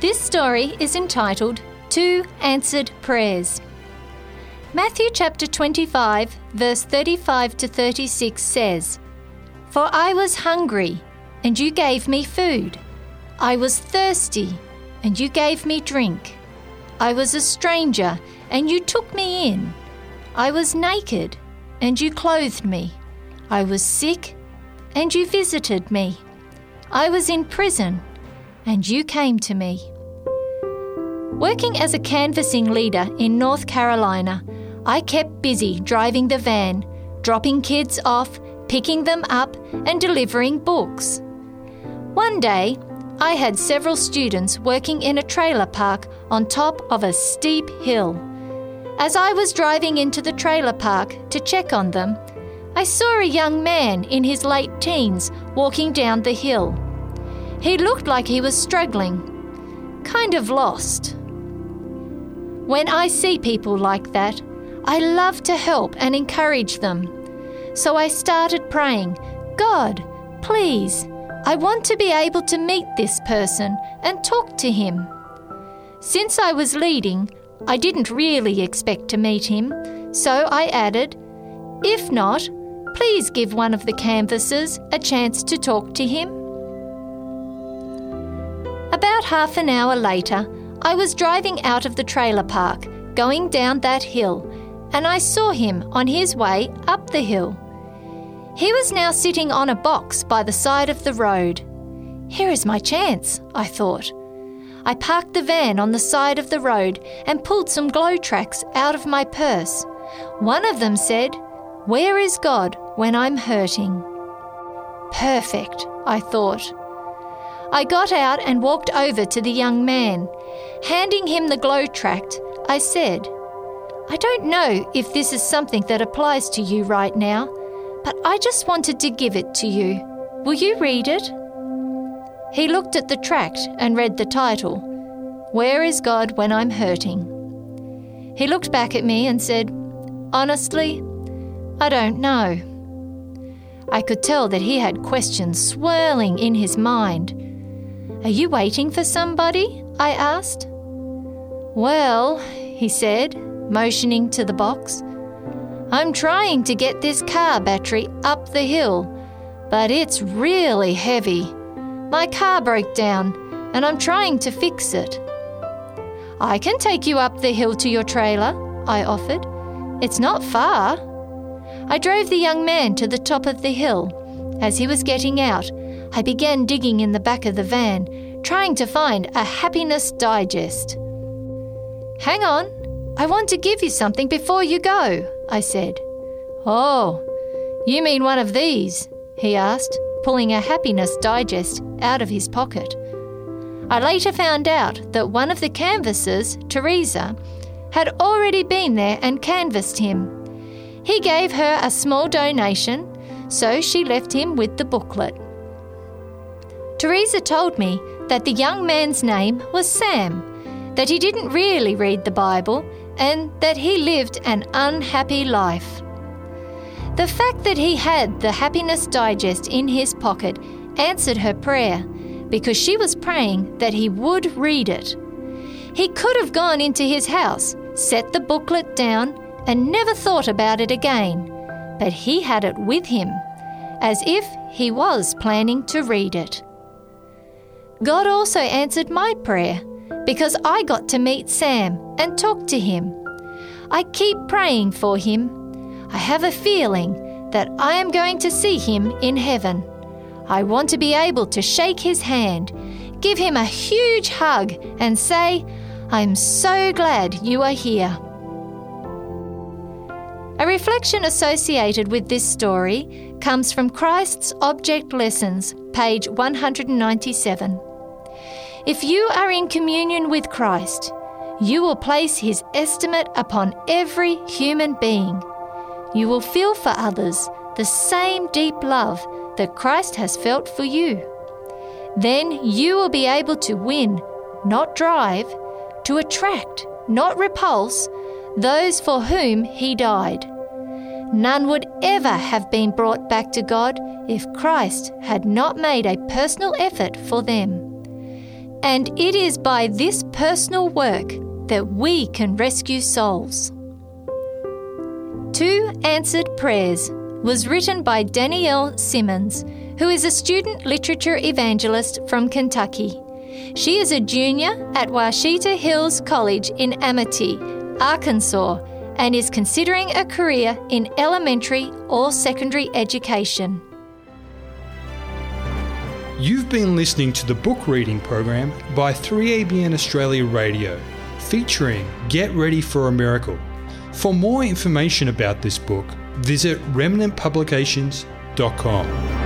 This story is entitled Two Answered Prayers. Matthew chapter 25, verse 35 to 36 says, For I was hungry, and you gave me food. I was thirsty, and you gave me drink. I was a stranger, and you took me in. I was naked, and you clothed me. I was sick, and you visited me. I was in prison, and you came to me. Working as a canvassing leader in North Carolina, I kept busy driving the van, dropping kids off, picking them up, and delivering books. One day, I had several students working in a trailer park on top of a steep hill. As I was driving into the trailer park to check on them, I saw a young man in his late teens walking down the hill. He looked like he was struggling, kind of lost. When I see people like that, I love to help and encourage them. So I started praying, God, please, I want to be able to meet this person and talk to him. Since I was leading, I didn't really expect to meet him, so I added, If not, please give one of the canvassers a chance to talk to him. About half an hour later, I was driving out of the trailer park, going down that hill, and I saw him on his way up the hill. He was now sitting on a box by the side of the road. Here is my chance, I thought. I parked the van on the side of the road and pulled some glow tracts out of my purse. One of them said, Where is God when I'm hurting? Perfect, I thought. I got out and walked over to the young man. Handing him the glow tract, I said, I don't know if this is something that applies to you right now, but I just wanted to give it to you. Will you read it? He looked at the tract and read the title Where is God When I'm Hurting? He looked back at me and said, Honestly, I don't know. I could tell that he had questions swirling in his mind. Are you waiting for somebody? I asked. Well, he said, motioning to the box. I'm trying to get this car battery up the hill, but it's really heavy. My car broke down, and I'm trying to fix it. I can take you up the hill to your trailer, I offered. It's not far. I drove the young man to the top of the hill. As he was getting out, I began digging in the back of the van, trying to find a happiness digest. Hang on, I want to give you something before you go, I said. Oh, you mean one of these? he asked, pulling a happiness digest out of his pocket. I later found out that one of the canvassers, Teresa, had already been there and canvassed him. He gave her a small donation, so she left him with the booklet. Teresa told me that the young man's name was Sam, that he didn't really read the Bible, and that he lived an unhappy life. The fact that he had the Happiness Digest in his pocket answered her prayer because she was praying that he would read it. He could have gone into his house, set the booklet down, and never thought about it again, but he had it with him, as if he was planning to read it. God also answered my prayer because I got to meet Sam and talk to him. I keep praying for him. I have a feeling that I am going to see him in heaven. I want to be able to shake his hand, give him a huge hug, and say, I'm so glad you are here. A reflection associated with this story comes from Christ's Object Lessons, page 197. If you are in communion with Christ, you will place His estimate upon every human being. You will feel for others the same deep love that Christ has felt for you. Then you will be able to win, not drive, to attract, not repulse, those for whom He died. None would ever have been brought back to God if Christ had not made a personal effort for them. And it is by this personal work that we can rescue souls. Two Answered Prayers was written by Danielle Simmons, who is a student literature evangelist from Kentucky. She is a junior at Ouachita Hills College in Amity, Arkansas, and is considering a career in elementary or secondary education. You've been listening to the book reading program by 3ABN Australia Radio, featuring Get Ready for a Miracle. For more information about this book, visit remnantpublications.com.